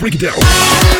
break it down.